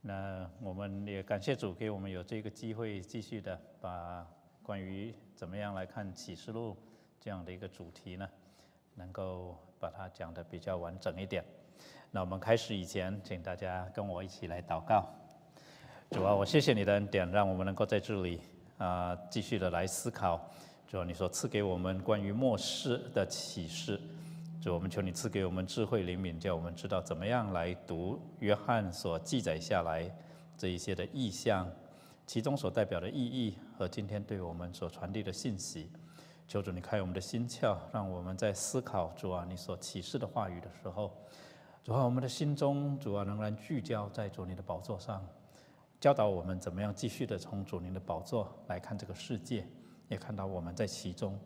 那我们也感谢主给我们有这个机会，继续的把关于怎么样来看启示录这样的一个主题呢，能够把它讲的比较完整一点。那我们开始以前，请大家跟我一起来祷告。主啊，我谢谢你的恩典，让我们能够在这里啊继续的来思考。主啊，你所赐给我们关于末世的启示。主，我们求你赐给我们智慧灵敏，叫我们知道怎么样来读约翰所记载下来这一些的意象，其中所代表的意义和今天对我们所传递的信息。求主你开我们的心窍，让我们在思考主啊你所启示的话语的时候，主啊我们的心中主啊仍然聚焦在主你的宝座上，教导我们怎么样继续的从主您的宝座来看这个世界。也看到我们在其中，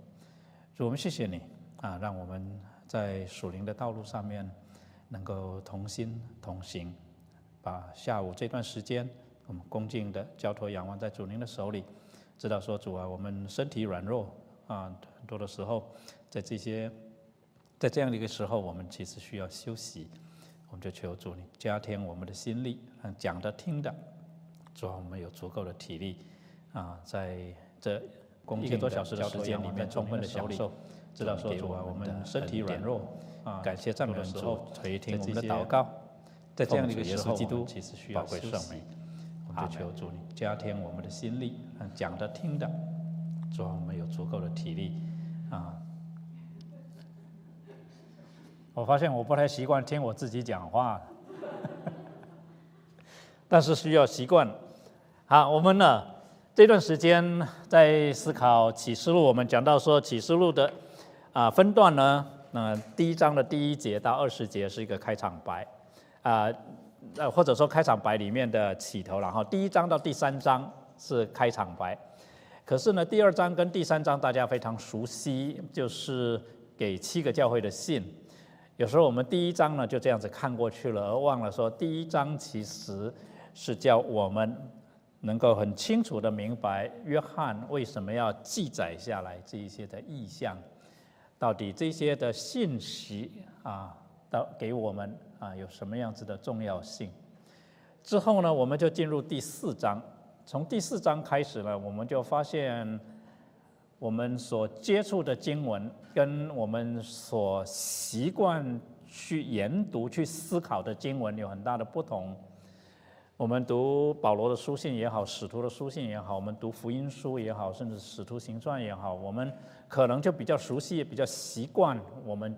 主我们谢谢你啊，让我们在属灵的道路上面能够同心同行，把下午这段时间我们恭敬的交托仰望在主您的手里，知道说主啊，我们身体软弱啊，很多的时候在这些在这样的一个时候，我们其实需要休息，我们就求主你加添我们的心力，讲的听的，主啊，我们有足够的体力啊，在这。一个多小时的时间里面，充分的享受，知道说主啊，我们身体软弱啊，感谢赞美的时候垂听我们的祷告，在这样的一个时候，基督其实需要休息，我们就求主你加添我们的心力，讲的听的，主啊，我们有足够的体力啊。我发现我不太习惯听我自己讲话，但是需要习惯。好，我们呢？这段时间在思考启示录，我们讲到说启示录的啊分段呢，那第一章的第一节到二十节是一个开场白，啊呃或者说开场白里面的起头，然后第一章到第三章是开场白，可是呢第二章跟第三章大家非常熟悉，就是给七个教会的信，有时候我们第一章呢就这样子看过去了，而忘了说第一章其实是叫我们。能够很清楚的明白约翰为什么要记载下来这一些的意象，到底这些的信息啊，到给我们啊有什么样子的重要性？之后呢，我们就进入第四章。从第四章开始呢，我们就发现我们所接触的经文跟我们所习惯去研读、去思考的经文有很大的不同。我们读保罗的书信也好，使徒的书信也好，我们读福音书也好，甚至使徒行传也好，我们可能就比较熟悉，也比较习惯，我们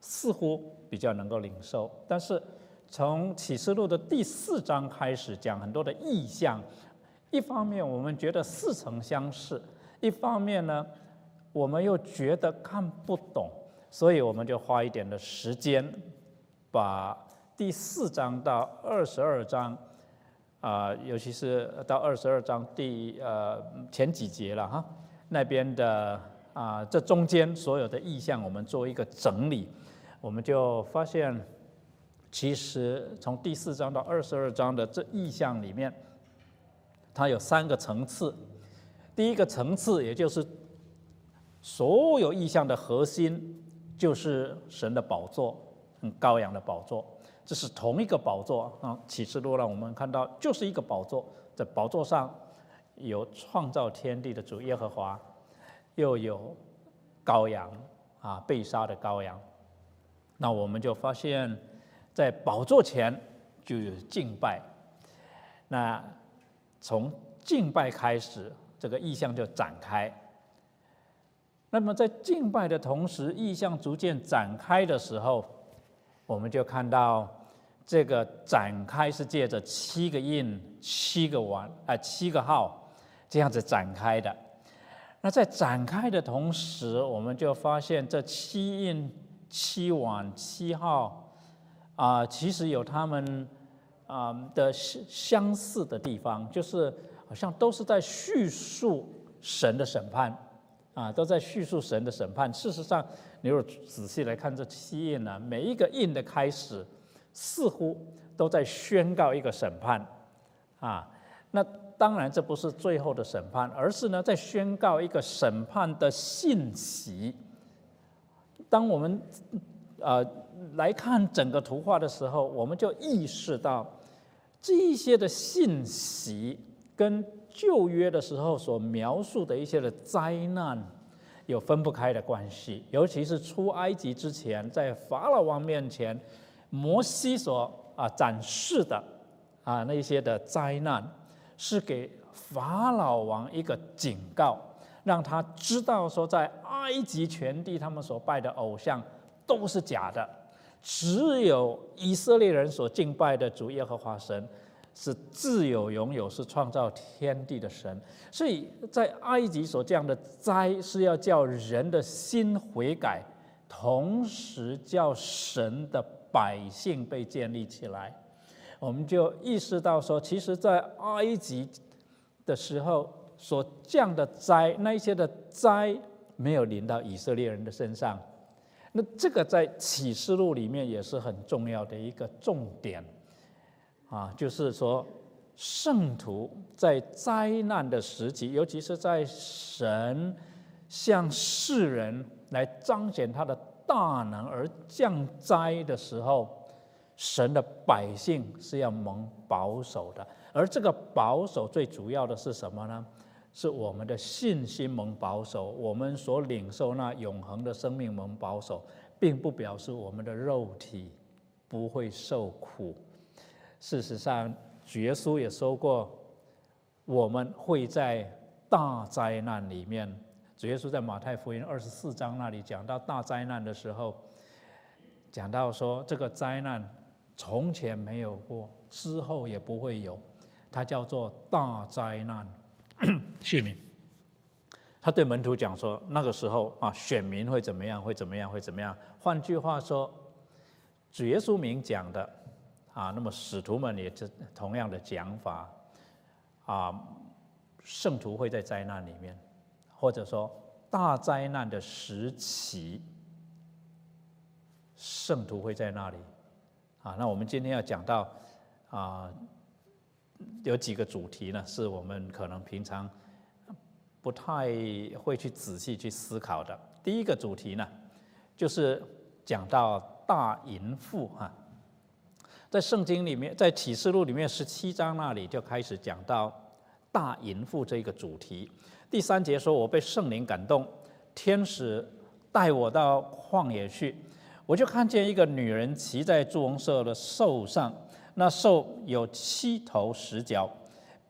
似乎比较能够领受。但是从启示录的第四章开始讲很多的意象，一方面我们觉得似曾相识，一方面呢，我们又觉得看不懂，所以我们就花一点的时间，把第四章到二十二章。啊，尤其是到二十二章第呃前几节了哈，那边的啊，这中间所有的意象，我们做一个整理，我们就发现，其实从第四章到二十二章的这意象里面，它有三个层次。第一个层次，也就是所有意象的核心，就是神的宝座，羔羊的宝座。这是同一个宝座啊！启示录让我们看到，就是一个宝座，在宝座上有创造天地的主耶和华，又有羔羊啊，被杀的羔羊。那我们就发现，在宝座前就有敬拜。那从敬拜开始，这个意象就展开。那么在敬拜的同时，意象逐渐展开的时候。我们就看到这个展开是借着七个印、七个碗啊、七个号这样子展开的。那在展开的同时，我们就发现这七印、七碗、七号啊，其实有他们啊的相相似的地方，就是好像都是在叙述神的审判啊，都在叙述神的审判。事实上。你若仔细来看这七印呢，每一个印的开始，似乎都在宣告一个审判，啊，那当然这不是最后的审判，而是呢在宣告一个审判的信息。当我们呃来看整个图画的时候，我们就意识到这一些的信息跟旧约的时候所描述的一些的灾难有分不开的关系，尤其是出埃及之前，在法老王面前，摩西所啊展示的啊那些的灾难，是给法老王一个警告，让他知道说，在埃及全地他们所拜的偶像都是假的。只有以色列人所敬拜的主耶和华神是自有拥有，是创造天地的神。所以在埃及所这样的灾，是要叫人的心悔改，同时叫神的百姓被建立起来。我们就意识到说，其实，在埃及的时候所降的灾，那一些的灾没有临到以色列人的身上。那这个在启示录里面也是很重要的一个重点，啊，就是说圣徒在灾难的时期，尤其是在神向世人来彰显他的大能而降灾的时候，神的百姓是要蒙保守的，而这个保守最主要的是什么呢？是我们的信心蒙保守，我们所领受那永恒的生命蒙保守，并不表示我们的肉体不会受苦。事实上，主耶稣也说过，我们会在大灾难里面。主耶稣在马太福音二十四章那里讲到大灾难的时候，讲到说这个灾难从前没有过，之后也不会有，它叫做大灾难。谢民，他对门徒讲说：“那个时候啊，选民会怎么样？会怎么样？会怎么样？”换句话说，主耶稣明讲的啊，那么使徒们也是同样的讲法啊。圣徒会在灾难里面，或者说大灾难的时期，圣徒会在那里啊。那我们今天要讲到啊。有几个主题呢，是我们可能平常不太会去仔细去思考的。第一个主题呢，就是讲到大淫妇哈，在圣经里面，在启示录里面十七章那里就开始讲到大淫妇这个主题。第三节说：“我被圣灵感动，天使带我到旷野去，我就看见一个女人骑在朱红色的兽上。”那兽有七头十脚，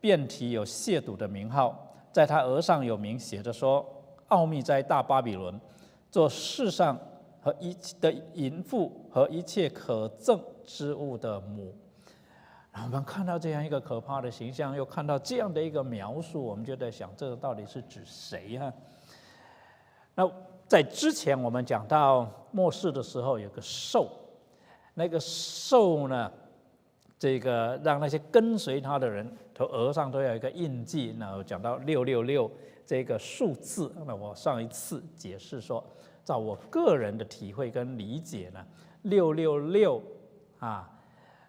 遍体有亵渎的名号，在她额上有名写着说：“奥秘在大巴比伦，做世上和一的淫妇和一切可憎之物的母。”我们看到这样一个可怕的形象，又看到这样的一个描述，我们就在想，这个到底是指谁呀？那在之前我们讲到末世的时候，有个兽，那个兽呢？这个让那些跟随他的人，头额上都有一个印记。然后讲到六六六这个数字，那我上一次解释说，照我个人的体会跟理解呢，六六六啊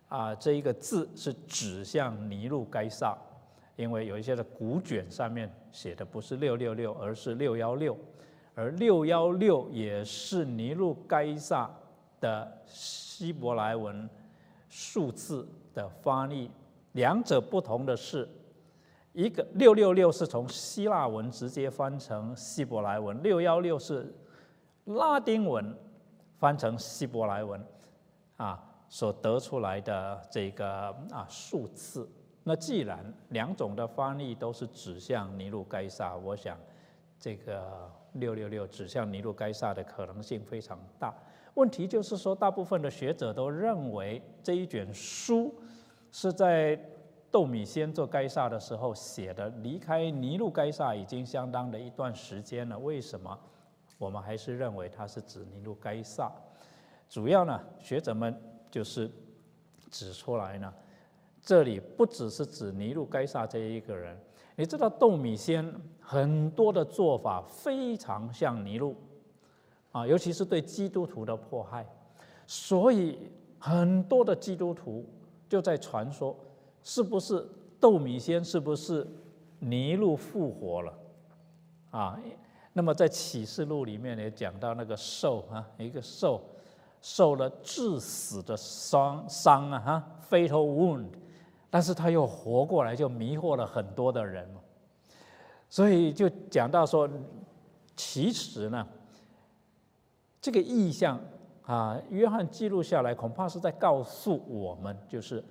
啊这一个字是指向尼禄该撒，因为有一些的古卷上面写的不是六六六，而是六幺六，而六幺六也是尼禄该撒的希伯来文。数字的翻译，两者不同的是，一个六六六是从希腊文直接翻成希伯来文，六幺六是拉丁文翻成希伯来文，啊，所得出来的这个啊数字。那既然两种的翻译都是指向尼禄该萨，我想这个六六六指向尼禄该萨的可能性非常大。问题就是说，大部分的学者都认为这一卷书是在窦米先做该萨的时候写的。离开尼禄该萨已经相当的一段时间了，为什么我们还是认为它是指尼禄该萨？主要呢，学者们就是指出来呢，这里不只是指尼禄该萨这一个人。你知道窦米先很多的做法非常像尼禄。啊，尤其是对基督徒的迫害，所以很多的基督徒就在传说，是不是窦米先是不是尼禄复活了？啊，那么在启示录里面也讲到那个兽啊，一个兽受了致死的伤伤啊，哈，fatal wound，但是他又活过来，就迷惑了很多的人。所以就讲到说，其实呢，这个意象啊，约翰记录下来，恐怕是在告诉我们，就是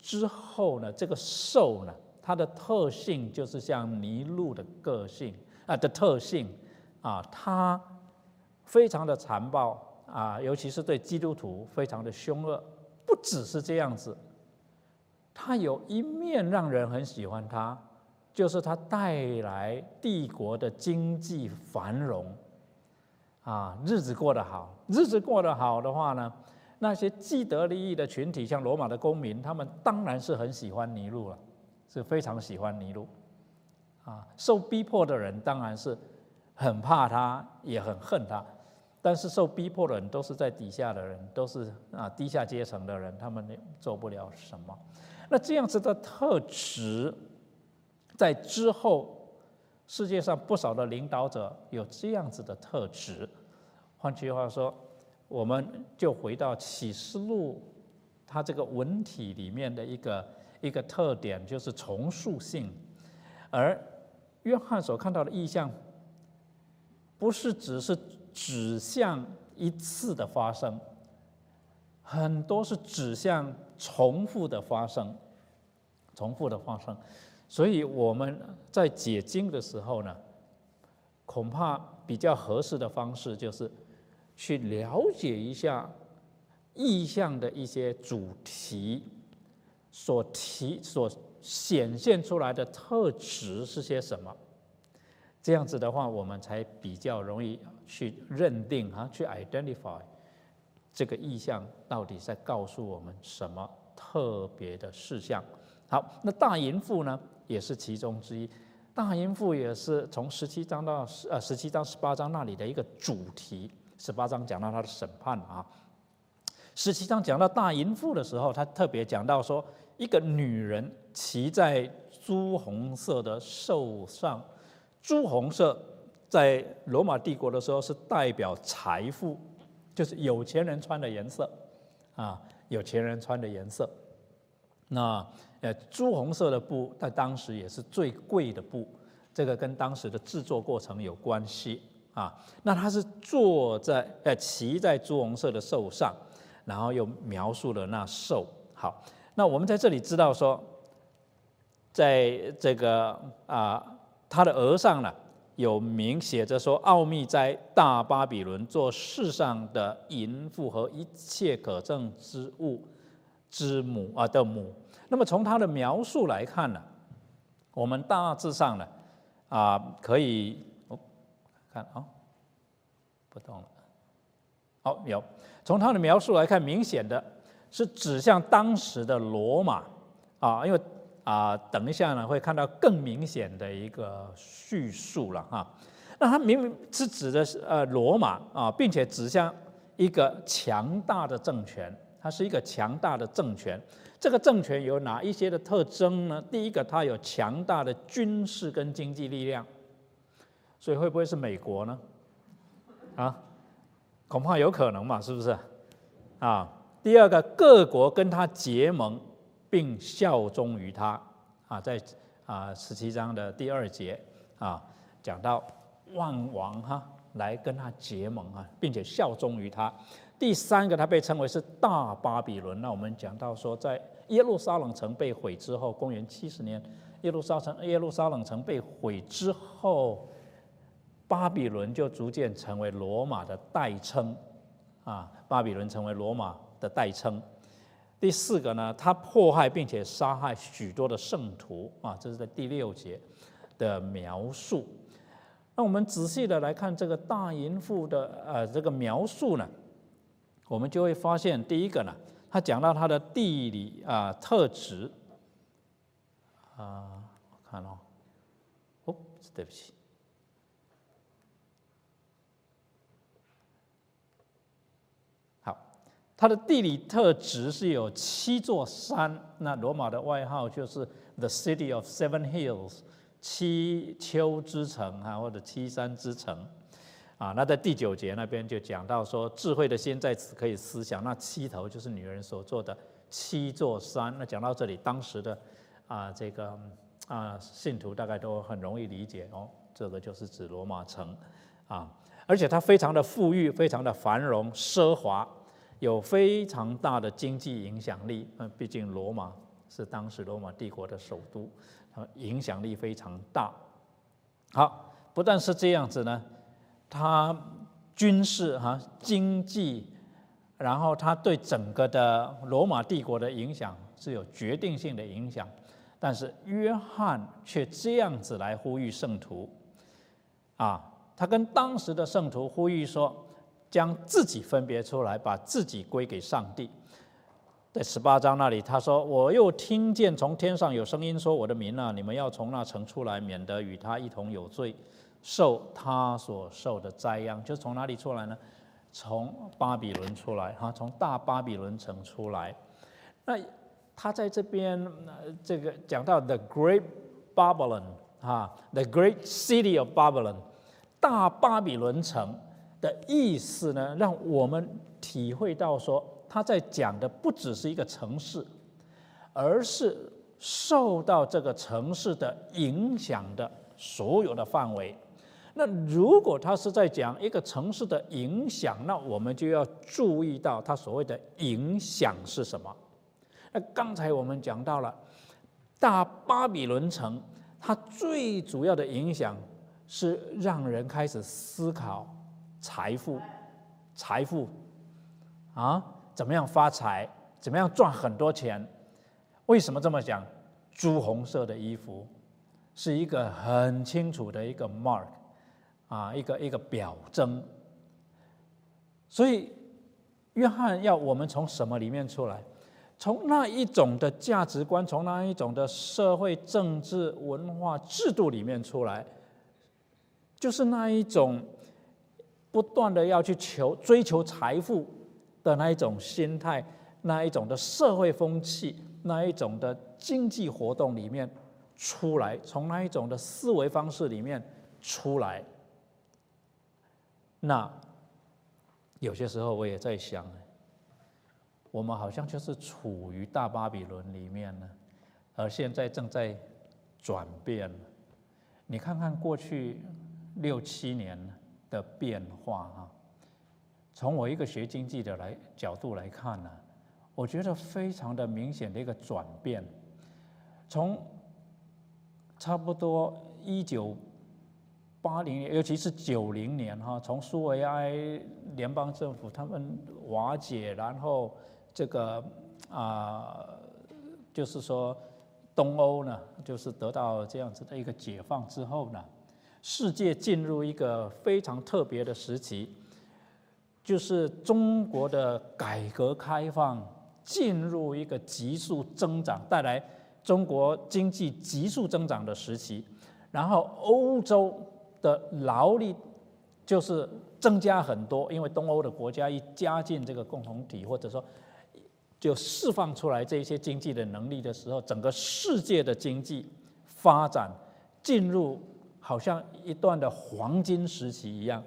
之后呢，这个兽呢，它的特性就是像尼禄的个性啊的特性啊，它非常的残暴啊，尤其是对基督徒非常的凶恶。不只是这样子，他有一面让人很喜欢他。就是他带来帝国的经济繁荣，啊，日子过得好，日子过得好的话呢，那些既得利益的群体，像罗马的公民，他们当然是很喜欢尼禄了，是非常喜欢尼禄，啊，受逼迫的人当然是很怕他，也很恨他，但是受逼迫的人都是在底下的人，都是啊低下阶层的人，他们做不了什么。那这样子的特质。在之后，世界上不少的领导者有这样子的特质。换句话说，我们就回到启示录，它这个文体里面的一个一个特点就是重塑性。而约翰所看到的意象，不是只是指向一次的发生，很多是指向重复的发生，重复的发生。所以我们在解经的时候呢，恐怕比较合适的方式就是去了解一下意象的一些主题所提所显现出来的特质是些什么。这样子的话，我们才比较容易去认定啊，去 identify 这个意象到底在告诉我们什么特别的事项。好，那大淫妇呢？也是其中之一，大淫妇也是从十七章到十呃十七章十八章那里的一个主题。十八章讲到他的审判啊，十七章讲到大淫妇的时候，他特别讲到说，一个女人骑在朱红色的兽上，朱红色在罗马帝国的时候是代表财富，就是有钱人穿的颜色啊，有钱人穿的颜色，那。呃，朱红色的布在当时也是最贵的布，这个跟当时的制作过程有关系啊。那他是坐在呃骑在朱红色的兽上，然后又描述了那兽。好，那我们在这里知道说，在这个啊他的额上呢，有名写着说：“奥秘在大巴比伦做世上的淫妇和一切可憎之物之母啊的母。”那么从他的描述来看呢，我们大致上呢，啊，可以哦，看啊，不动了，好有，从他的描述来看，明显的是指向当时的罗马啊，因为啊，等一下呢会看到更明显的一个叙述了哈。那他明明是指的是呃罗马啊，并且指向一个强大的政权，它是一个强大的政权。这个政权有哪一些的特征呢？第一个，它有强大的军事跟经济力量，所以会不会是美国呢？啊，恐怕有可能嘛，是不是？啊，第二个，各国跟它结盟并效忠于他啊，在啊十七章的第二节啊，讲到万王哈来跟他结盟啊，并且效忠于他。第三个，他被称为是大巴比伦。那我们讲到说，在耶路撒冷城被毁之后，公元七十年，耶路撒城耶路撒冷城被毁之后，巴比伦就逐渐成为罗马的代称，啊，巴比伦成为罗马的代称。第四个呢，他迫害并且杀害许多的圣徒，啊，这是在第六节的描述。那我们仔细的来看这个大淫妇的呃这个描述呢？我们就会发现，第一个呢，他讲到他的地理啊特质啊，我看哦，哦，对不起，好，它的地理特质是有七座山，那罗马的外号就是 The City of Seven Hills，七丘之城啊，或者七山之城。啊，那在第九节那边就讲到说，智慧的心在此可以思想，那七头就是女人所做的七座山。那讲到这里，当时的啊这个啊信徒大概都很容易理解哦，这个就是指罗马城啊，而且它非常的富裕，非常的繁荣奢华，有非常大的经济影响力。嗯，毕竟罗马是当时罗马帝国的首都，影响力非常大。好，不但是这样子呢，它军事哈经济，然后它对整个的罗马帝国的影响是有决定性的影响。但是约翰却这样子来呼吁圣徒，啊，他跟当时的圣徒呼吁说，将自己分别出来，把自己归给上帝。在十八章那里，他说：“我又听见从天上有声音说，我的民啊，你们要从那城出来，免得与他一同有罪，受他所受的灾殃。”就从哪里出来呢？从巴比伦出来，哈，从大巴比伦城出来。那他在这边这个讲到 the great Babylon，哈，the great city of Babylon，大巴比伦城的意思呢，让我们体会到说。他在讲的不只是一个城市，而是受到这个城市的影响的所有的范围。那如果他是在讲一个城市的影响，那我们就要注意到他所谓的影响是什么。那刚才我们讲到了大巴比伦城，它最主要的影响是让人开始思考财富，财富啊。怎么样发财？怎么样赚很多钱？为什么这么讲？朱红色的衣服是一个很清楚的一个 mark，啊，一个一个表征。所以，约翰要我们从什么里面出来？从那一种的价值观，从那一种的社会、政治、文化制度里面出来，就是那一种不断的要去求、追求财富。的那一种心态，那一种的社会风气，那一种的经济活动里面出来，从那一种的思维方式里面出来。那有些时候我也在想，我们好像就是处于大巴比伦里面呢，而现在正在转变。你看看过去六七年的变化啊。从我一个学经济的来角度来看呢，我觉得非常的明显的一个转变。从差不多一九八零年，尤其是九零年哈，从苏维埃联邦政府他们瓦解，然后这个啊，就是说东欧呢，就是得到这样子的一个解放之后呢，世界进入一个非常特别的时期。就是中国的改革开放进入一个急速增长，带来中国经济急速增长的时期，然后欧洲的劳力就是增加很多，因为东欧的国家一加进这个共同体，或者说就释放出来这些经济的能力的时候，整个世界的经济发展进入好像一段的黄金时期一样。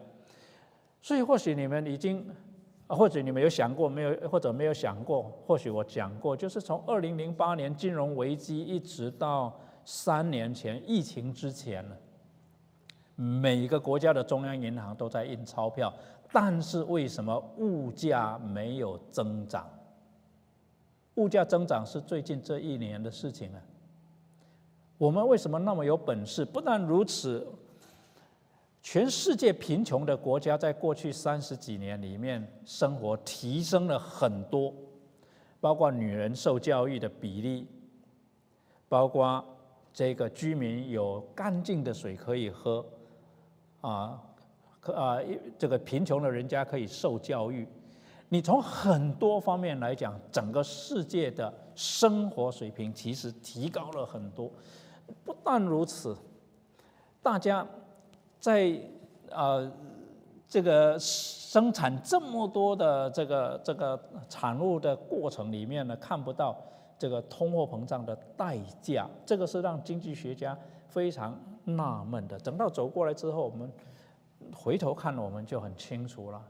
所以或许你们已经，或者你们有想过没有，或者没有想过，或许我讲过，就是从二零零八年金融危机一直到三年前疫情之前呢，每一个国家的中央银行都在印钞票，但是为什么物价没有增长？物价增长是最近这一年的事情啊。我们为什么那么有本事？不但如此。全世界贫穷的国家在过去三十几年里面，生活提升了很多，包括女人受教育的比例，包括这个居民有干净的水可以喝，啊，可啊，这个贫穷的人家可以受教育。你从很多方面来讲，整个世界的生活水平其实提高了很多。不但如此，大家。在呃这个生产这么多的这个这个产物的过程里面呢，看不到这个通货膨胀的代价，这个是让经济学家非常纳闷的。等到走过来之后，我们回头看，我们就很清楚了。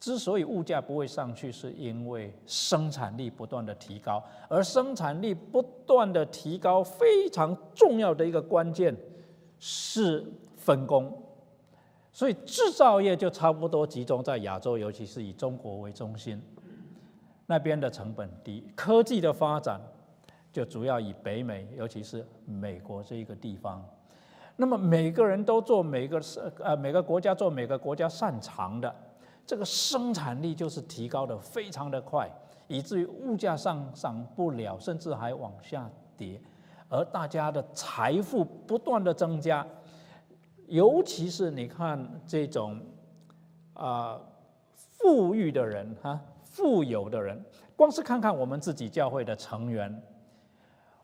之所以物价不会上去，是因为生产力不断的提高，而生产力不断的提高，非常重要的一个关键是分工。所以制造业就差不多集中在亚洲，尤其是以中国为中心，那边的成本低，科技的发展就主要以北美，尤其是美国这一个地方。那么每个人都做每个是呃每个国家做每个国家擅长的，这个生产力就是提高的非常的快，以至于物价上涨不了，甚至还往下跌，而大家的财富不断的增加。尤其是你看这种啊富裕的人哈，富有的人，光是看看我们自己教会的成员，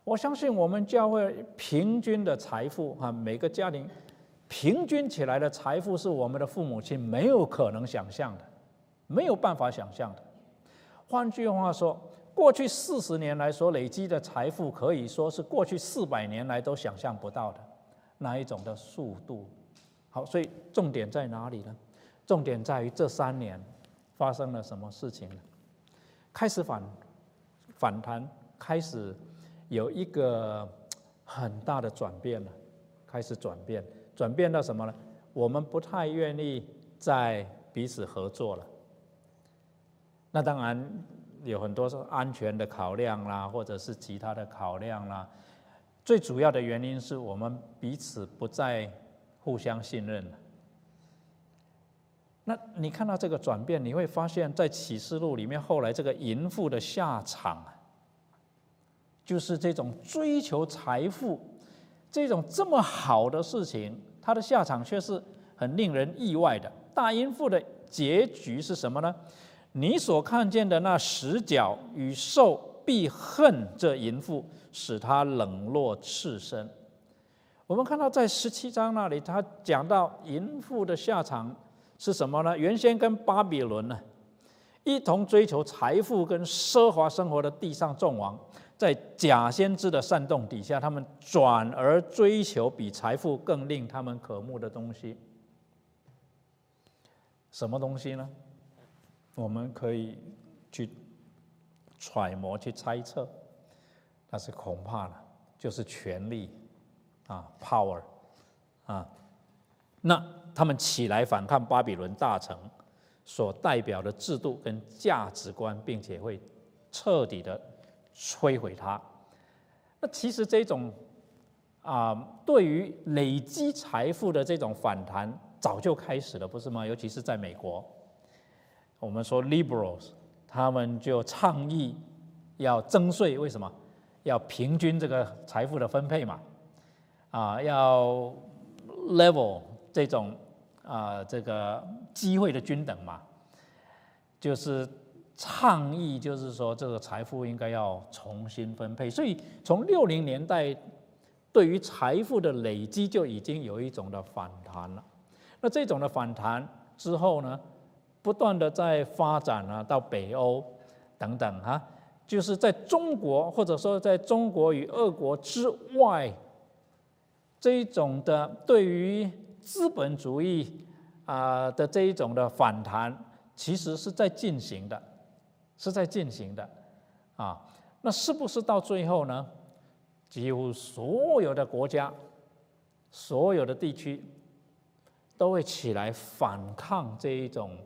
我相信我们教会平均的财富哈，每个家庭平均起来的财富是我们的父母亲没有可能想象的，没有办法想象的。换句话说，过去四十年来所累积的财富，可以说是过去四百年来都想象不到的。哪一种的速度？好，所以重点在哪里呢？重点在于这三年发生了什么事情呢？开始反反弹，开始有一个很大的转变了，开始转变，转变到什么呢？我们不太愿意再彼此合作了。那当然有很多是安全的考量啦，或者是其他的考量啦。最主要的原因是我们彼此不再互相信任了。那你看到这个转变，你会发现在启示录里面，后来这个淫妇的下场，就是这种追求财富，这种这么好的事情，它的下场却是很令人意外的。大淫妇的结局是什么呢？你所看见的那十角与兽必恨这淫妇。使他冷落赤身。我们看到在十七章那里，他讲到淫妇的下场是什么呢？原先跟巴比伦呢一同追求财富跟奢华生活的地上众王，在假先知的煽动底下，他们转而追求比财富更令他们渴慕的东西。什么东西呢？我们可以去揣摩、去猜测。但是恐怕呢，就是权力啊，power 啊，那他们起来反抗巴比伦大臣所代表的制度跟价值观，并且会彻底的摧毁它。那其实这种啊，对于累积财富的这种反弹，早就开始了，不是吗？尤其是在美国，我们说 liberals，他们就倡议要征税，为什么？要平均这个财富的分配嘛，啊，要 level 这种啊这个机会的均等嘛，就是倡议，就是说这个财富应该要重新分配。所以从六零年代，对于财富的累积就已经有一种的反弹了。那这种的反弹之后呢，不断的在发展啊，到北欧等等哈。就是在中国，或者说在中国与俄国之外，这一种的对于资本主义啊的这一种的反弹，其实是在进行的，是在进行的，啊，那是不是到最后呢？几乎所有的国家、所有的地区都会起来反抗这一种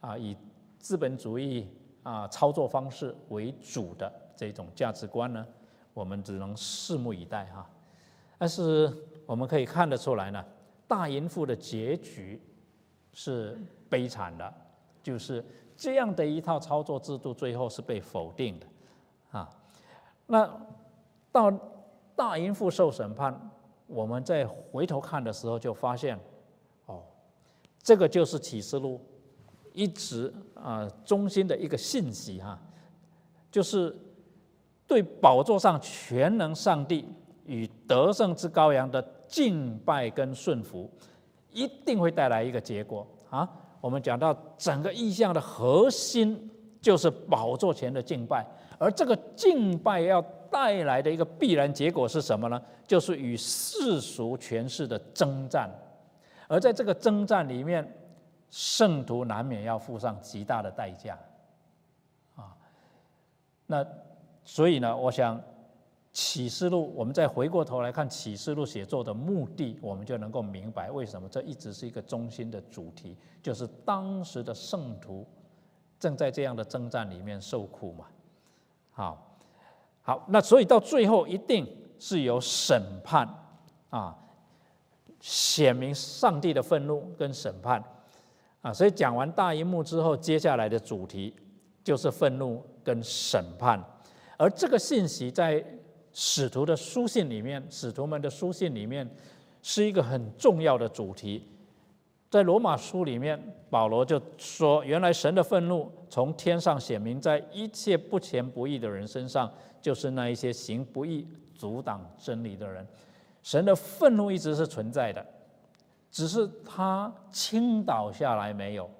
啊以资本主义。啊，操作方式为主的这种价值观呢，我们只能拭目以待哈。但是我们可以看得出来呢，大淫妇的结局是悲惨的，就是这样的一套操作制度最后是被否定的啊。那到大淫妇受审判，我们再回头看的时候就发现，哦，这个就是启示录。一直啊，中心的一个信息哈，就是对宝座上全能上帝与得胜之羔羊的敬拜跟顺服，一定会带来一个结果啊。我们讲到整个意象的核心就是宝座前的敬拜，而这个敬拜要带来的一个必然结果是什么呢？就是与世俗权势的征战，而在这个征战里面。圣徒难免要付上极大的代价，啊，那所以呢，我想启示录，我们再回过头来看启示录写作的目的，我们就能够明白为什么这一直是一个中心的主题，就是当时的圣徒正在这样的征战里面受苦嘛，好，好，那所以到最后一定是有审判啊。显明上帝的愤怒跟审判，啊，所以讲完大荧幕之后，接下来的主题就是愤怒跟审判，而这个信息在使徒的书信里面，使徒们的书信里面是一个很重要的主题。在罗马书里面，保罗就说：“原来神的愤怒从天上显明在一切不虔不义的人身上，就是那一些行不义、阻挡真理的人。”神的愤怒一直是存在的，只是他倾倒下来没有，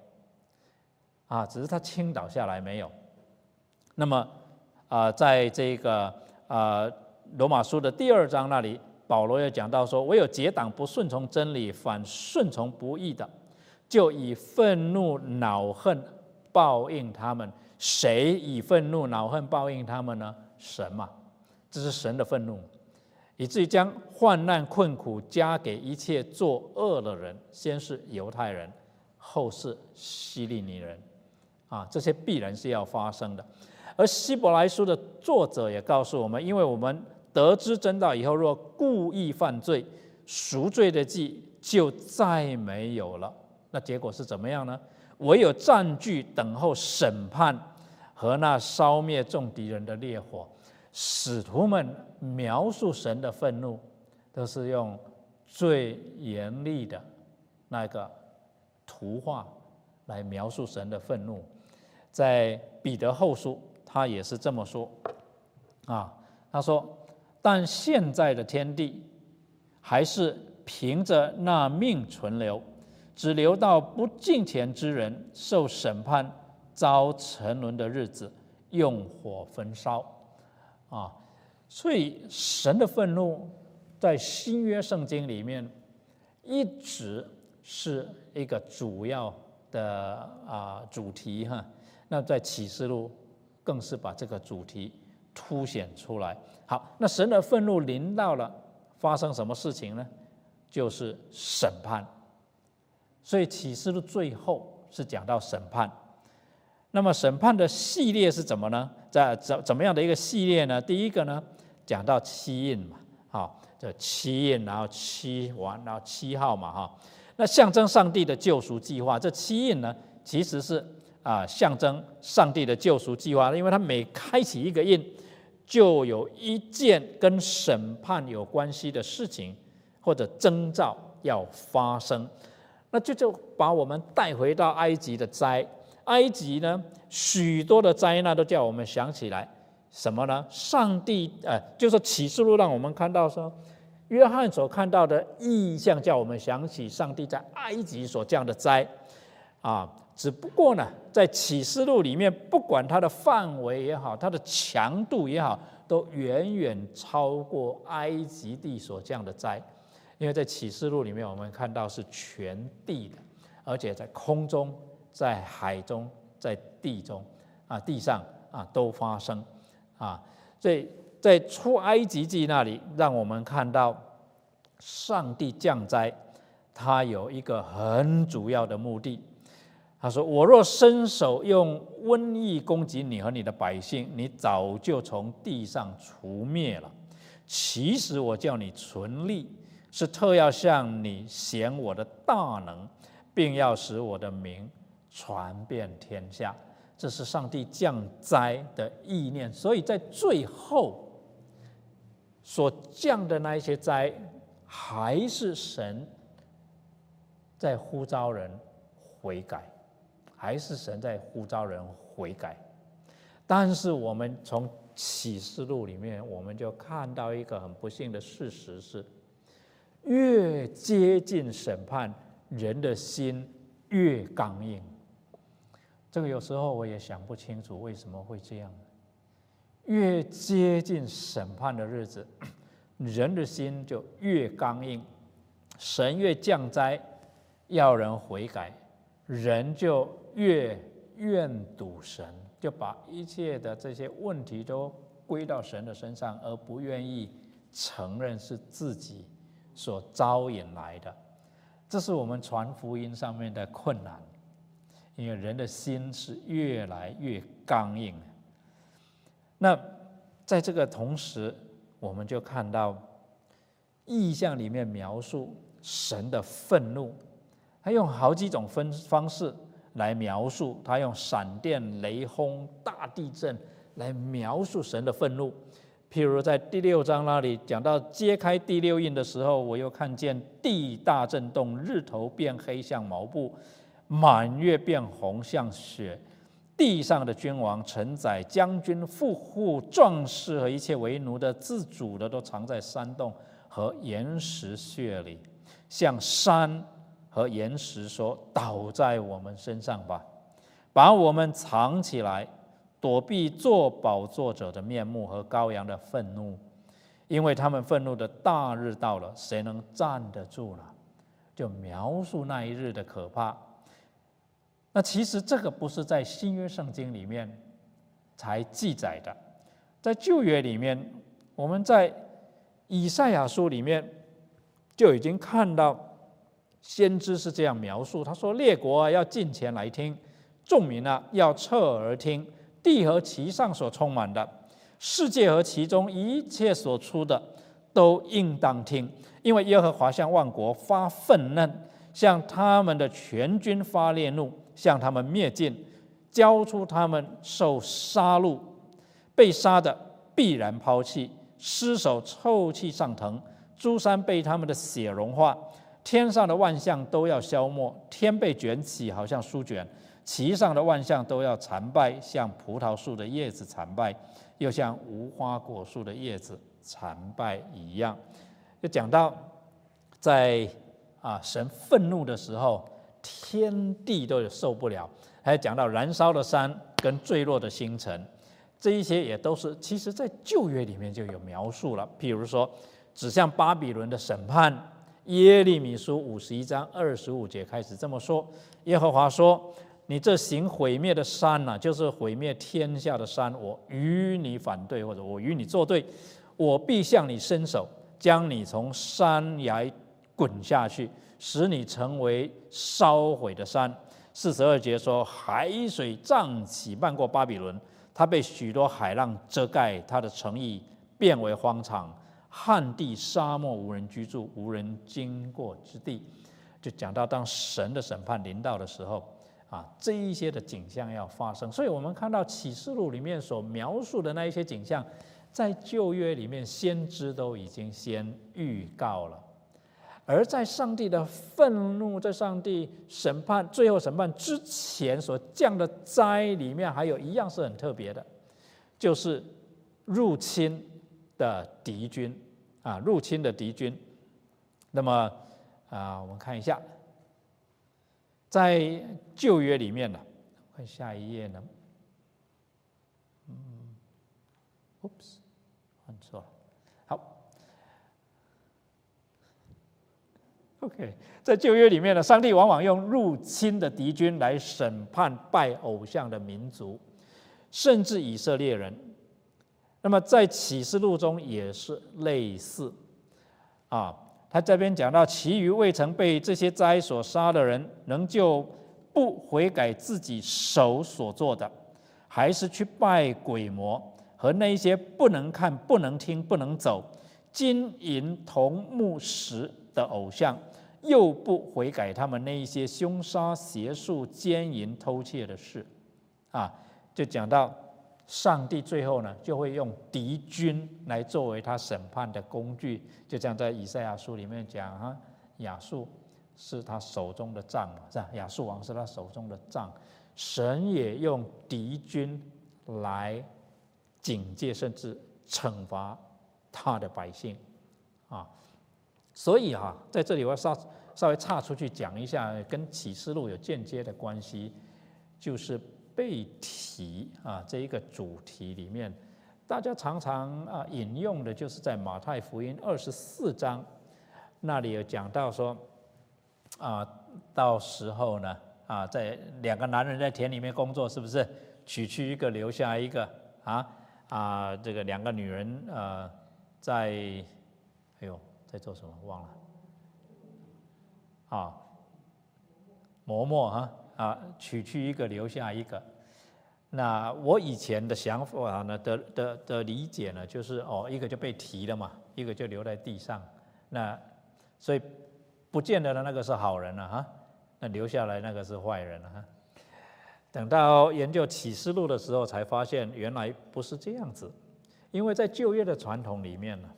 啊，只是他倾倒下来没有。那么，啊，在这个啊罗马书的第二章那里，保罗又讲到说：“唯有结党不顺从真理，反顺从不义的，就以愤怒恼恨报应他们。谁以愤怒恼恨报应他们呢？神嘛，这是神的愤怒。”以至于将患难困苦加给一切作恶的人，先是犹太人，后是希利尼人，啊，这些必然是要发生的。而希伯来书的作者也告诉我们，因为我们得知真道以后，若故意犯罪，赎罪的祭就再没有了。那结果是怎么样呢？唯有占据等候审判和那烧灭众敌人的烈火。使徒们描述神的愤怒，都是用最严厉的那个图画来描述神的愤怒。在彼得后书，他也是这么说啊，他说：“但现在的天地还是凭着那命存留，只留到不敬虔之人受审判、遭沉沦的日子，用火焚烧。”啊，所以神的愤怒在新约圣经里面一直是一个主要的啊主题哈。那在启示录更是把这个主题凸显出来。好，那神的愤怒临到了，发生什么事情呢？就是审判。所以启示录最后是讲到审判。那么审判的系列是怎么呢？在怎怎么样的一个系列呢？第一个呢，讲到七印嘛，好，这七印，然后七完，然后七号嘛，哈，那象征上帝的救赎计划。这七印呢，其实是啊，象征上帝的救赎计划，因为它每开启一个印，就有一件跟审判有关系的事情或者征兆要发生，那就就把我们带回到埃及的灾。埃及呢，许多的灾难都叫我们想起来什么呢？上帝，呃，就是启示录让我们看到说，约翰所看到的意象，叫我们想起上帝在埃及所降的灾，啊，只不过呢，在启示录里面，不管它的范围也好，它的强度也好，都远远超过埃及地所降的灾，因为在启示录里面，我们看到是全地的，而且在空中。在海中，在地中，啊，地上啊，都发生，啊，所以在出埃及记那里，让我们看到上帝降灾，他有一个很主要的目的。他说：“我若伸手用瘟疫攻击你和你的百姓，你早就从地上除灭了。其实我叫你存立，是特要向你显我的大能，并要使我的名。”传遍天下，这是上帝降灾的意念。所以在最后所降的那一些灾，还是神在呼召人悔改，还是神在呼召人悔改。但是我们从启示录里面，我们就看到一个很不幸的事实是：越接近审判，人的心越刚硬。这个有时候我也想不清楚为什么会这样。越接近审判的日子，人的心就越刚硬，神越降灾，要人悔改，人就越怨赌神，就把一切的这些问题都归到神的身上，而不愿意承认是自己所招引来的。这是我们传福音上面的困难，因为人的心是越来越刚硬。那在这个同时，我们就看到意象里面描述神的愤怒，他用好几种分方式来描述，他用闪电、雷轰、大地震来描述神的愤怒。譬如在第六章那里讲到揭开第六印的时候，我又看见地大震动，日头变黑像毛布，满月变红像雪。地上的君王、臣宰、将军、富户、壮士和一切为奴的、自主的，都藏在山洞和岩石穴里，像山和岩石说：“倒在我们身上吧，把我们藏起来，躲避坐宝座者的面目和羔羊的愤怒，因为他们愤怒的大日到了，谁能站得住了？”就描述那一日的可怕。那其实这个不是在新约圣经里面才记载的，在旧约里面，我们在以赛亚书里面就已经看到先知是这样描述：他说，列国啊要近前来听，众民啊要侧耳听，地和其上所充满的，世界和其中一切所出的，都应当听，因为耶和华向万国发愤怒，向他们的全军发烈怒。向他们灭尽，交出他们受杀戮，被杀的必然抛弃，尸首臭气上腾，诸山被他们的血融化，天上的万象都要消没，天被卷起，好像书卷，其上的万象都要残败，像葡萄树的叶子残败，又像无花果树的叶子残败一样。就讲到在啊神愤怒的时候。天地都有受不了，还讲到燃烧的山跟坠落的星辰，这一些也都是其实在旧约里面就有描述了。譬如说，指向巴比伦的审判，耶利米书五十一章二十五节开始这么说：耶和华说，你这行毁灭的山呐，就是毁灭天下的山，我与你反对，或者我与你作对，我必向你伸手，将你从山崖滚下去。使你成为烧毁的山。四十二节说，海水涨起，漫过巴比伦，它被许多海浪遮盖，它的城邑变为荒场，旱地、沙漠，无人居住，无人经过之地。就讲到当神的审判临到的时候，啊，这一些的景象要发生。所以我们看到启示录里面所描述的那一些景象，在旧约里面先知都已经先预告了。而在上帝的愤怒，在上帝审判、最后审判之前所降的灾里面，还有一样是很特别的，就是入侵的敌军啊，入侵的敌军。那么啊，我们看一下，在旧约里面呢，看下一页呢，嗯，oops，按错了。OK，在旧约里面呢，上帝往往用入侵的敌军来审判拜偶像的民族，甚至以色列人。那么在启示录中也是类似，啊，他这边讲到，其余未曾被这些灾所杀的人，仍旧不悔改自己手所做的，还是去拜鬼魔和那些不能看、不能听、不能走金银铜木石。的偶像，又不悔改他们那一些凶杀、邪术、奸淫、偷窃的事，啊，就讲到上帝最后呢，就会用敌军来作为他审判的工具。就像在以赛亚书里面讲啊，亚述是他手中的杖嘛，是吧？亚述王是他手中的杖，神也用敌军来警戒甚至惩罚他的百姓，啊。所以哈，在这里我要稍稍微岔出去讲一下，跟启示录有间接的关系，就是背题啊这一个主题里面，大家常常啊引用的就是在马太福音二十四章那里有讲到说，啊到时候呢啊，在两个男人在田里面工作，是不是取去一个留下一个啊啊？这个两个女人呃，在哎呦在做什么忘了啊？磨磨哈啊，取去一个留下一个。那我以前的想法呢的的的理解呢，就是哦，一个就被提了嘛，一个就留在地上。那所以不见得的那个是好人了哈，那留下来那个是坏人了哈。等到研究启示录的时候，才发现原来不是这样子，因为在旧约的传统里面呢，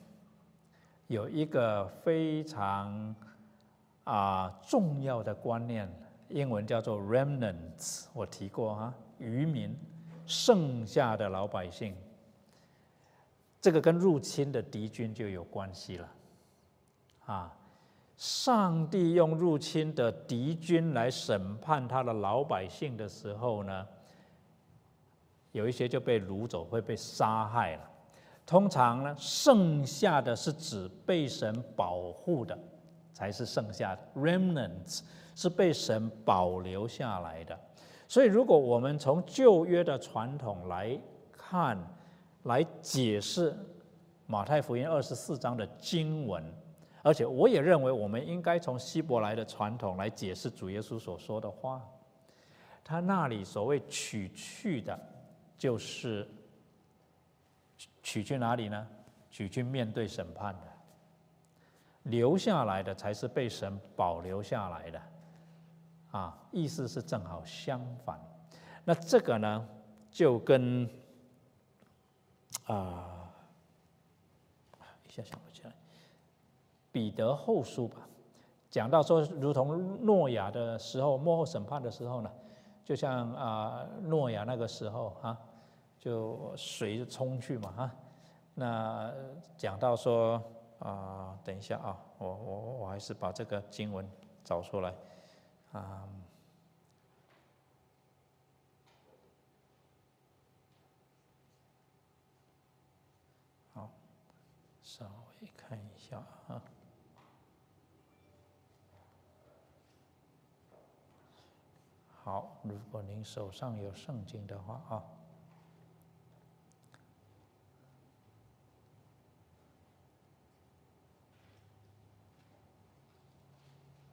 有一个非常啊重要的观念，英文叫做 remnants，我提过哈。渔民，剩下的老百姓，这个跟入侵的敌军就有关系了，啊，上帝用入侵的敌军来审判他的老百姓的时候呢，有一些就被掳走，会被杀害了。通常呢，剩下的是指被神保护的，才是剩下的 remnants，是被神保留下来的。所以，如果我们从旧约的传统来看，来解释马太福音二十四章的经文，而且我也认为我们应该从希伯来的传统来解释主耶稣所说的话。他那里所谓取去的，就是取去哪里呢？取去面对审判的，留下来的才是被神保留下来的。啊，意思是正好相反。那这个呢，就跟啊，一下想不起来，彼得后书吧，讲到说，如同诺亚的时候，幕后审判的时候呢，就像啊，诺亚那个时候啊，就水冲去嘛哈。那讲到说啊，等一下啊，我我我还是把这个经文找出来。啊，好，稍微看一下啊。好，如果您手上有圣经的话啊，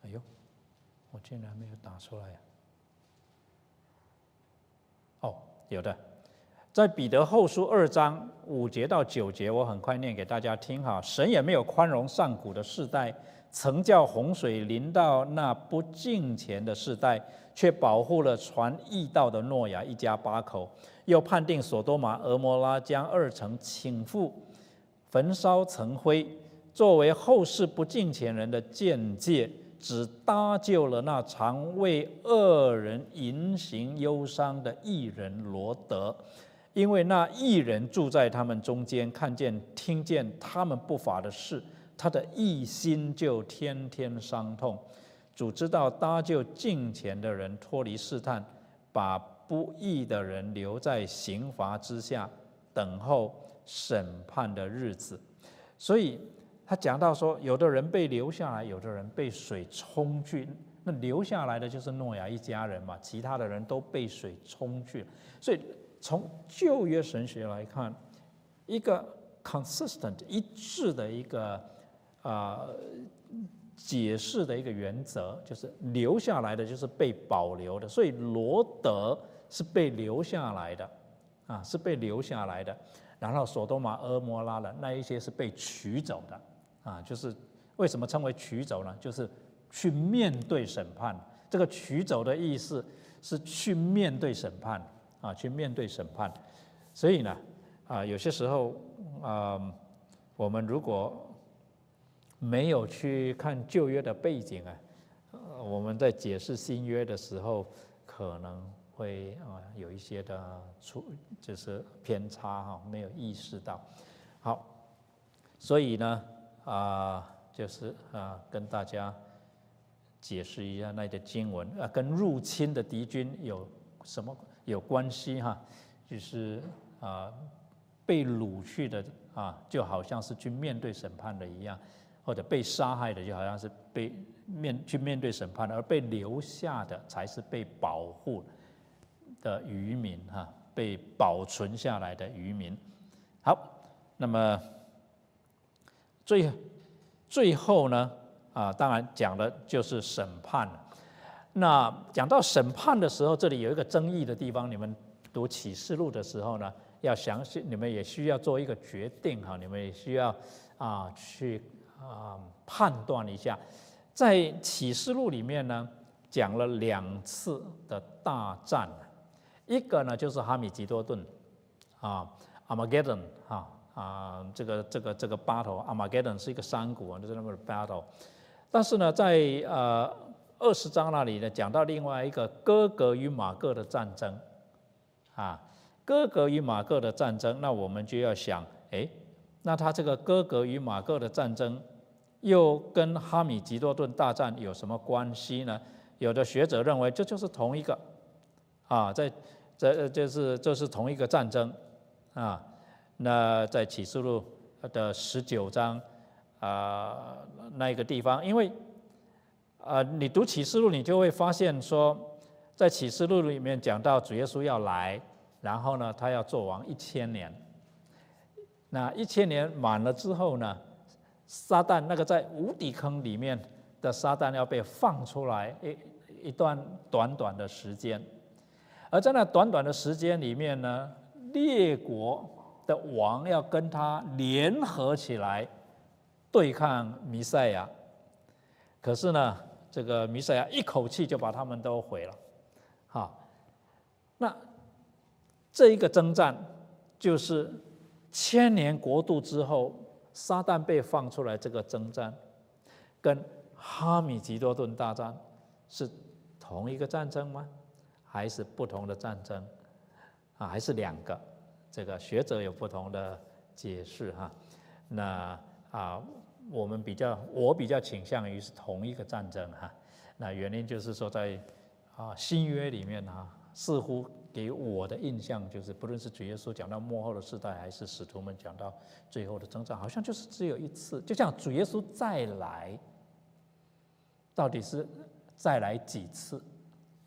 哎呦。我竟然没有打出来呀！哦，有的，在彼得后书二章五节到九节，我很快念给大家听哈。神也没有宽容上古的世代，曾叫洪水临到那不敬虔的世代，却保护了传义道的诺亚一家八口，又判定所多玛、俄摩拉将二城倾覆，焚烧成灰，作为后世不敬虔人的见戒。只搭救了那常为恶人隐行忧伤的异人罗德，因为那异人住在他们中间，看见听见他们不法的事，他的异心就天天伤痛。主知道搭救近前的人脱离试探，把不义的人留在刑罚之下，等候审判的日子。所以。他讲到说，有的人被留下来，有的人被水冲去。那留下来的就是诺亚一家人嘛，其他的人都被水冲去。所以从旧约神学来看，一个 consistent 一致的一个啊解释的一个原则，就是留下来的就是被保留的。所以罗德是被留下来的，啊，是被留下来的。然后索多玛、俄摩拉的那一些是被取走的。啊，就是为什么称为取走呢？就是去面对审判。这个取走的意思是去面对审判啊，去面对审判。所以呢，啊，有些时候啊，我们如果没有去看旧约的背景啊，我们在解释新约的时候，可能会啊有一些的出就是偏差哈，没有意识到。好，所以呢。啊，就是啊，跟大家解释一下那个经文啊，跟入侵的敌军有什么有关系哈？就是啊，被掳去的啊，就好像是去面对审判的一样或者被杀害的，就好像是被面去面对审判，而被留下的才是被保护的渔民哈，被保存下来的渔民。好，那么最最后呢啊，当然讲的就是审判。那讲到审判的时候，这里有一个争议的地方，你们读启示录的时候呢，要详细，你们也需要做一个决定哈，你们也需要啊去。啊，判断一下，在启示录里面呢，讲了两次的大战，一个呢就是哈米吉多顿，啊，Armageddon，哈，啊，啊这个这个这个 battle，Armageddon 是一个山谷啊，就是那么 battle，但是呢，在呃二十章那里呢，讲到另外一个哥哥与马各的战争，啊，哥哥与马各的战争，那我们就要想，哎。那他这个哥哥与马各的战争，又跟哈米吉多顿大战有什么关系呢？有的学者认为这就是同一个，啊，在这就是这是同一个战争，啊，那在启示录的十九章啊那一个地方，因为啊你读启示录，你就会发现说，在启示录里面讲到主耶稣要来，然后呢他要做王一千年。那一千年满了之后呢，撒旦那个在无底坑里面的撒旦要被放出来一一段短短的时间，而在那短短的时间里面呢，列国的王要跟他联合起来对抗弥赛亚，可是呢，这个弥赛亚一口气就把他们都毁了，哈，那这一个征战就是。千年国度之后，撒旦被放出来，这个征战跟哈米吉多顿大战是同一个战争吗？还是不同的战争？啊，还是两个？这个学者有不同的解释哈。那啊，我们比较，我比较倾向于是同一个战争哈。那原因就是说，在啊新约里面哈，似乎。给我的印象就是，不论是主耶稣讲到幕后的时代，还是使徒们讲到最后的征战，好像就是只有一次。就像主耶稣再来，到底是再来几次？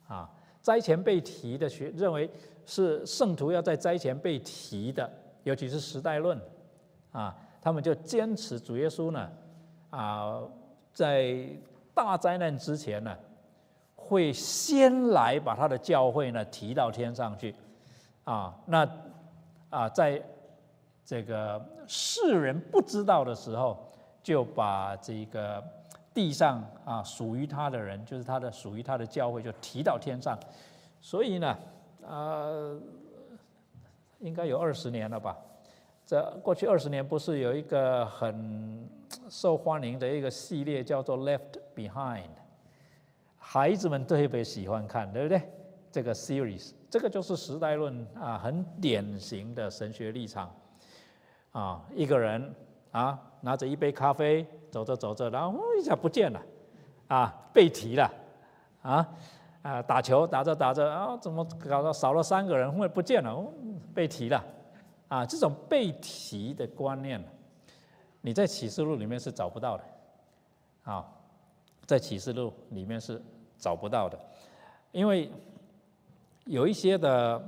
啊，灾前被提的学认为是圣徒要在灾前被提的，尤其是时代论，啊，他们就坚持主耶稣呢，啊，在大灾难之前呢。会先来把他的教会呢提到天上去，啊，那啊，在这个世人不知道的时候，就把这个地上啊属于他的人，就是他的属于他的教会，就提到天上。所以呢，啊，应该有二十年了吧？这过去二十年不是有一个很受欢迎的一个系列叫做《Left Behind》。孩子们特别喜欢看，对不对？这个 series，这个就是时代论啊，很典型的神学立场啊。一个人啊，拿着一杯咖啡，走着走着，然后一下不见了，啊，被提了，啊啊，打球打着打着啊，怎么搞到少了三个人，会不见了，被提了，啊，这种被提的观念，你在启示录里面是找不到的，啊，在启示录里面是。找不到的，因为有一些的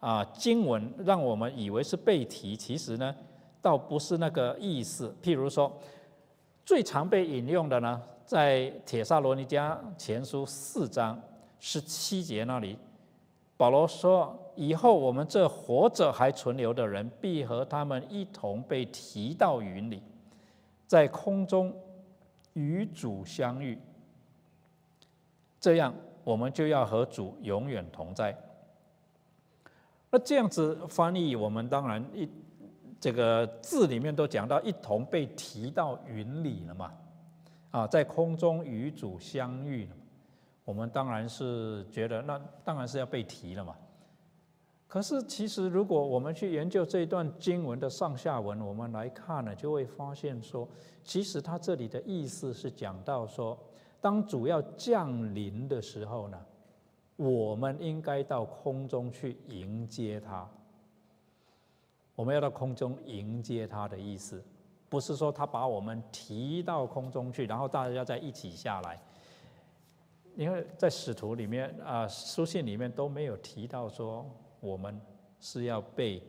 啊经文让我们以为是被提，其实呢倒不是那个意思。譬如说，最常被引用的呢，在铁萨罗尼迦前书四章十七节那里，保罗说：“以后我们这活着还存留的人，必和他们一同被提到云里，在空中与主相遇。”这样，我们就要和主永远同在。那这样子翻译，我们当然一这个字里面都讲到一同被提到云里了嘛，啊，在空中与主相遇了。我们当然是觉得，那当然是要被提了嘛。可是，其实如果我们去研究这一段经文的上下文，我们来看呢，就会发现说，其实它这里的意思是讲到说。当主要降临的时候呢，我们应该到空中去迎接他。我们要到空中迎接他的意思，不是说他把我们提到空中去，然后大家再一起下来。因为在使徒里面啊，书信里面都没有提到说我们是要被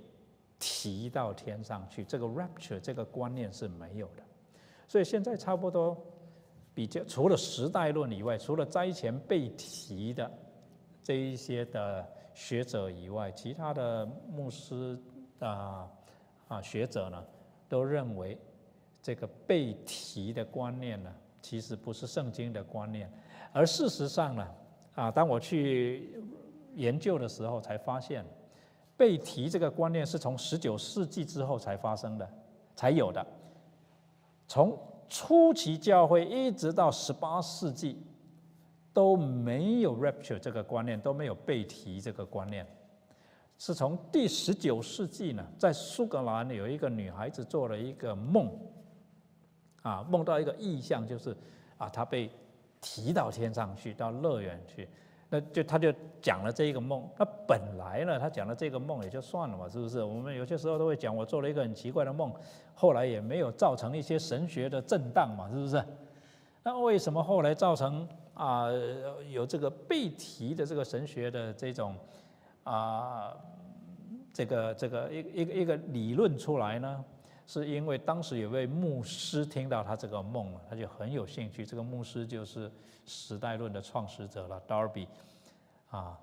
提到天上去，这个 rapture 这个观念是没有的。所以现在差不多比较除了时代论以外，除了灾前被提的这一些的学者以外，其他的牧师啊啊学者呢，都认为这个被提的观念呢，其实不是圣经的观念。而事实上呢，啊，当我去研究的时候，才发现被提这个观念是从十九世纪之后才发生的，才有的。从初期教会一直到十八世纪，都没有 rapture 这个观念，都没有被提这个观念。是从第十九世纪呢，在苏格兰有一个女孩子做了一个梦，啊，梦到一个意象，就是啊，她被。提到天上去，到乐园去，那就她就讲了这一个梦。那本来呢，她讲了这个梦也就算了嘛，是不是？我们有些时候都会讲，我做了一个很奇怪的梦，后来也没有造成一些神学的震荡嘛，是不是？那为什么后来造成啊有这个被提的这个神学的这种啊这个这个一一个一个理论出来呢？是因为当时有位牧师听到他这个梦了，他就很有兴趣。这个牧师就是时代论的创始者了，Darby，啊，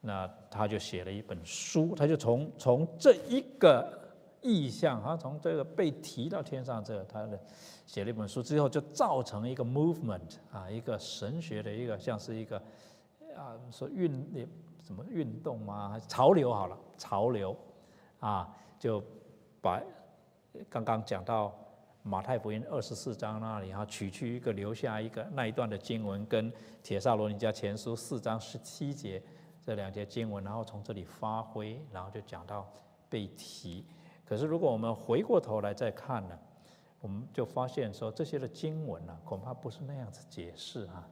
那他就写了一本书，他就从从这一个意象啊，从这个被提到天上这个，他的写了一本书之后，就造成一个 movement 啊，一个神学的一个像是一个啊，说运什么运动啊？潮流好了，潮流啊，就把。刚刚讲到马太福音二十四章那里，哈，取去一个，留下一个那一段的经文，跟铁萨罗尼迦前书四章十七节这两节经文，然后从这里发挥，然后就讲到被提。可是如果我们回过头来再看呢，我们就发现说这些的经文呢，恐怕不是那样子解释啊。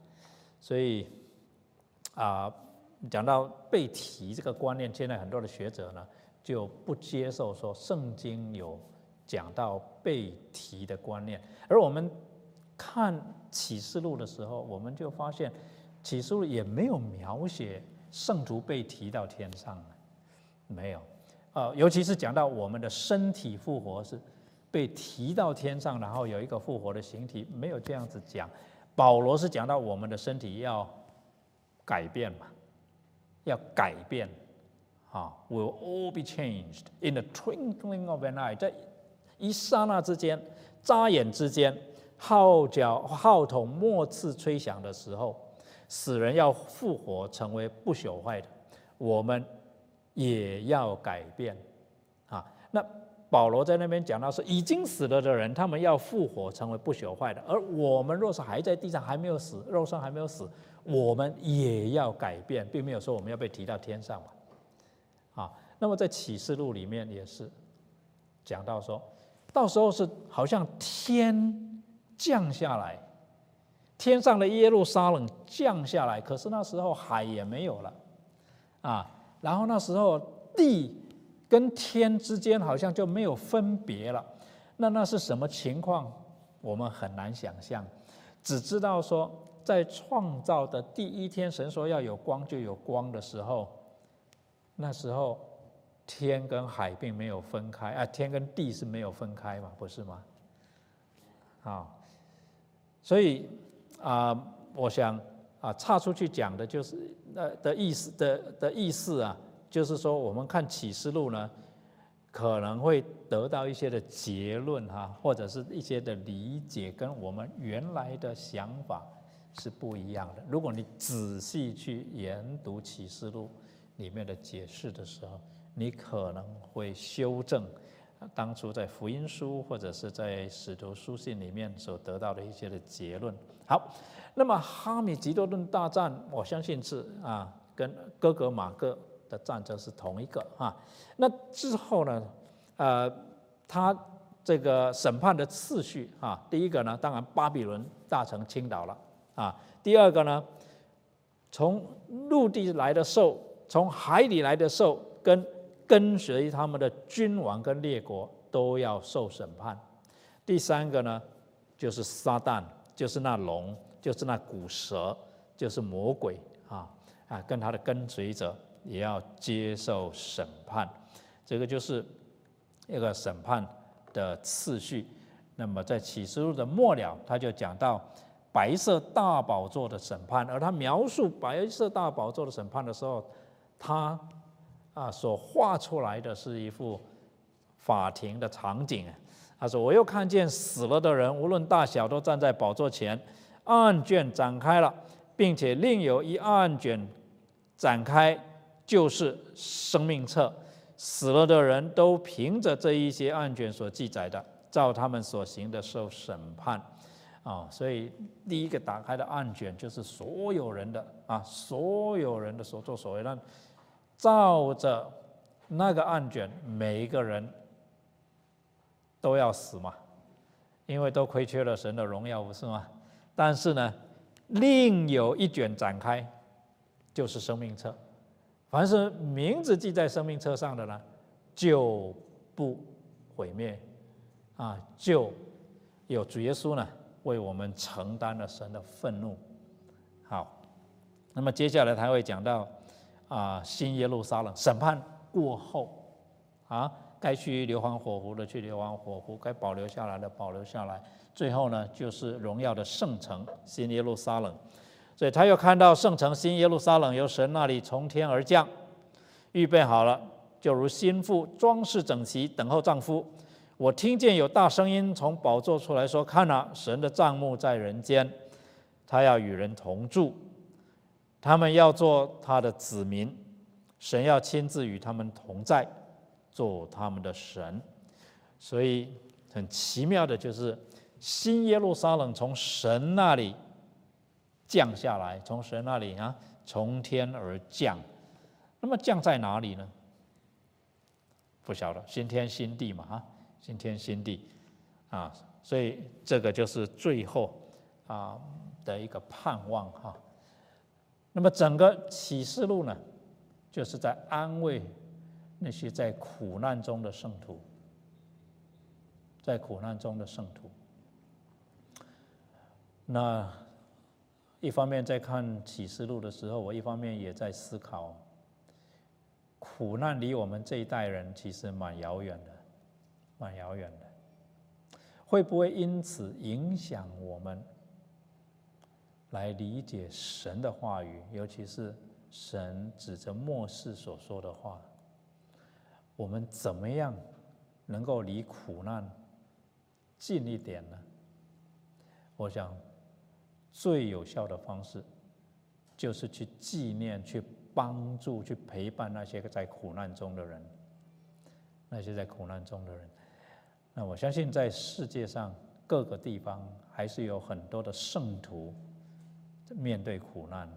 所以啊，讲到被提这个观念，现在很多的学者呢就不接受说圣经有。讲到被提的观念，而我们看启示录的时候，我们就发现启示录也没有描写圣徒被提到天上，没有，呃，尤其是讲到我们的身体复活是被提到天上，然后有一个复活的形体，没有这样子讲。保罗是讲到我们的身体要改变嘛，要改变，啊，will all be changed in the twinkling of an eye，在一刹那之间，眨眼之间，号角号筒末次吹响的时候，死人要复活，成为不朽坏的，我们也要改变啊。那保罗在那边讲到说，已经死了的人，他们要复活，成为不朽坏的；而我们若是还在地上，还没有死，肉身还没有死，我们也要改变，并没有说我们要被提到天上嘛。啊，那么在启示录里面也是讲到说。到时候是好像天降下来，天上的耶路撒冷降下来，可是那时候海也没有了，啊，然后那时候地跟天之间好像就没有分别了，那那是什么情况？我们很难想象，只知道说在创造的第一天，神说要有光就有光的时候，那时候。天跟海并没有分开啊，天跟地是没有分开嘛，不是吗？啊，所以啊，我想啊，岔出去讲的就是那的意思的的意思啊，就是说我们看启示录呢，可能会得到一些的结论哈，或者是一些的理解，跟我们原来的想法是不一样的。如果你仔细去研读启示录里面的解释的时候，你可能会修正当初在福音书或者是在使徒书信里面所得到的一些的结论。好，那么哈米吉多顿大战，我相信是啊，跟哥格马哥的战争是同一个啊。那之后呢，呃，他这个审判的次序啊，第一个呢，当然巴比伦大城倾倒了啊。第二个呢，从陆地来的兽，从海里来的兽跟跟随他们的君王跟列国都要受审判，第三个呢，就是撒旦，就是那龙，就是那古蛇，就是魔鬼啊啊，跟他的跟随者也要接受审判。这个就是一个审判的次序。那么在启示录的末了，他就讲到白色大宝座的审判，而他描述白色大宝座的审判的时候，他啊所画出来的是一幅法庭的场景。他说：“我又看见死了的人，无论大小，都站在宝座前，案卷展开了，并且另有一案卷展开，就是生命册。死了的人都凭着这一些案卷所记载的。”照他们所行的受审判，啊，所以第一个打开的案卷就是所有人的啊，所有人的所作所为，那照着那个案卷，每一个人都要死嘛，因为都亏缺了神的荣耀，不是吗？但是呢，另有一卷展开，就是生命册，凡是名字记在生命册上的呢，就不毁灭。啊，就有主耶稣呢，为我们承担了神的愤怒。好，那么接下来他会讲到啊，新耶路撒冷审判过后，啊，该去硫磺火湖的去硫磺火湖，该保留下来的保留下来，最后呢，就是荣耀的圣城新耶路撒冷。所以他又看到圣城新耶路撒冷由神那里从天而降，预备好了，就如心腹装饰整齐，等候丈夫。我听见有大声音从宝座出来说：“看啊，神的帐幕在人间，他要与人同住，他们要做他的子民，神要亲自与他们同在，做他们的神。”所以很奇妙的就是新耶路撒冷从神那里降下来，从神那里啊从天而降。那么降在哪里呢？不晓得，新天新地嘛啊。新天新地，啊，所以这个就是最后啊的一个盼望哈。那么整个启示录呢，就是在安慰那些在苦难中的圣徒，在苦难中的圣徒。那一方面在看启示录的时候，我一方面也在思考，苦难离我们这一代人其实蛮遥远的。蛮遥远的，会不会因此影响我们来理解神的话语？尤其是神指着末世所说的话，我们怎么样能够离苦难近一点呢？我想最有效的方式就是去纪念、去帮助、去陪伴那些在苦难中的人，那些在苦难中的人。那我相信，在世界上各个地方，还是有很多的圣徒面对苦难、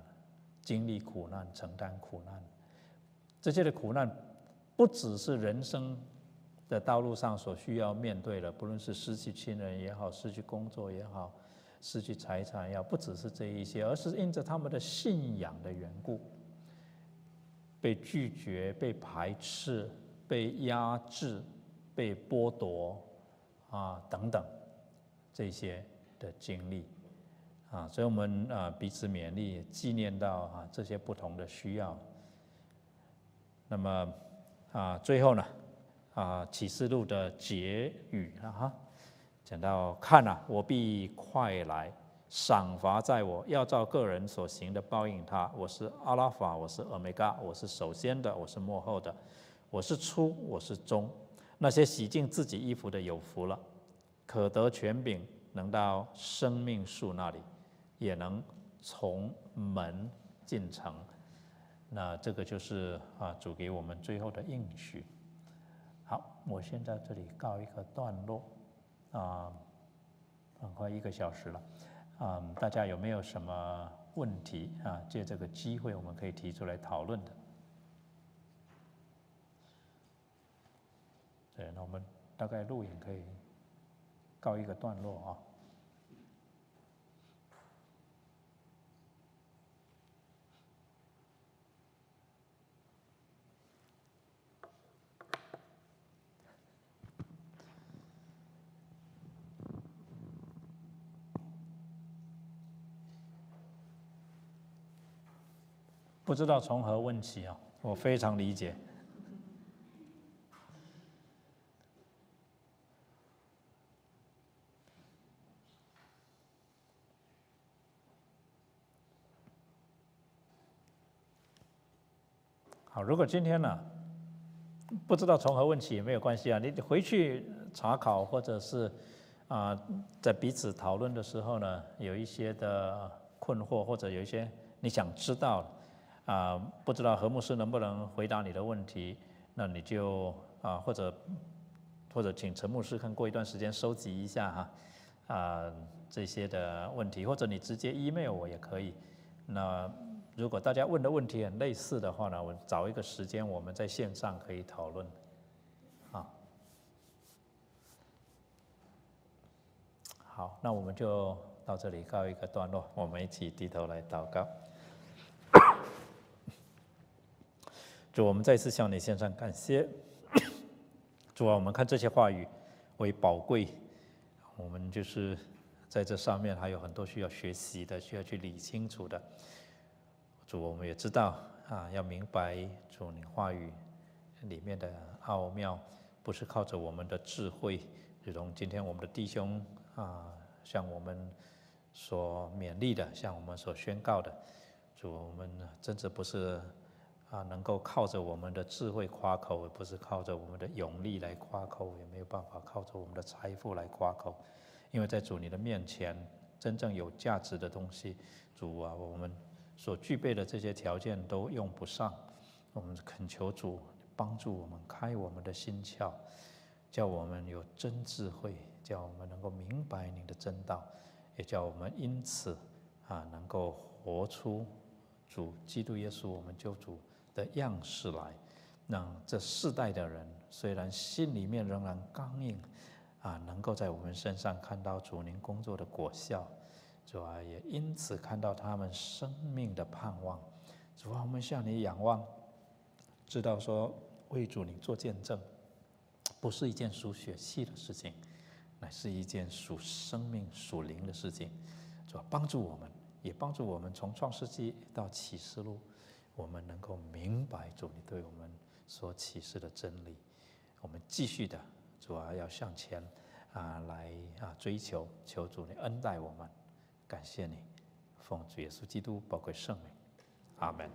经历苦难、承担苦难。这些的苦难，不只是人生的道路上所需要面对的，不论是失去亲人也好，失去工作也好，失去财产也好，不只是这一些，而是因着他们的信仰的缘故，被拒绝、被排斥、被压制、被剥夺。啊，等等，这些的经历，啊，所以我们啊彼此勉励，纪念到啊这些不同的需要。那么啊，最后呢，啊启示录的结语了哈，讲到看啊，我必快来，赏罚在我，要照个人所行的报应他。我是阿拉法，我是欧米伽，我是首先的，我是幕后的，我是初，我是终。那些洗净自己衣服的有福了，可得权柄，能到生命树那里，也能从门进城。那这个就是啊，主给我们最后的应许。好，我先在这里告一个段落啊，很快一个小时了啊，大家有没有什么问题啊？借这个机会，我们可以提出来讨论的。对，那我们大概录影可以告一个段落啊。不知道从何问起啊！我非常理解。如果今天呢，不知道从何问起也没有关系啊，你回去查考或者是啊，在彼此讨论的时候呢，有一些的困惑或者有一些你想知道啊，不知道何牧师能不能回答你的问题，那你就啊或者或者请陈牧师看过一段时间收集一下哈啊这些的问题，或者你直接 email 我也可以，那。如果大家问的问题很类似的话呢，我找一个时间，我们在线上可以讨论。啊，好，那我们就到这里告一个段落，我们一起低头来祷告。主，我们再次向你献上感谢。主啊，我们看这些话语为宝贵，我们就是在这上面还有很多需要学习的，需要去理清楚的。主，我们也知道啊，要明白主你话语里面的奥妙，不是靠着我们的智慧，如同今天我们的弟兄啊，向我们所勉励的，向我们所宣告的，主，我们真的不是啊，能够靠着我们的智慧夸口，也不是靠着我们的勇力来夸口，也没有办法靠着我们的财富来夸口，因为在主你的面前，真正有价值的东西，主啊，我们。所具备的这些条件都用不上，我们恳求主帮助我们开我们的心窍，叫我们有真智慧，叫我们能够明白你的真道，也叫我们因此啊能够活出主基督耶稣我们救主的样式来，让这世代的人虽然心里面仍然刚硬啊，能够在我们身上看到主您工作的果效。主啊，也因此看到他们生命的盼望。主啊，我们向你仰望，知道说为主你做见证，不是一件属血气的事情，乃是一件属生命、属灵的事情。主啊，帮助我们，也帮助我们从创世纪到启示录，我们能够明白主你对我们所启示的真理。我们继续的，主啊，要向前啊来啊追求，求主你恩待我们。感谢你，奉主耶稣基督包括圣名，阿门。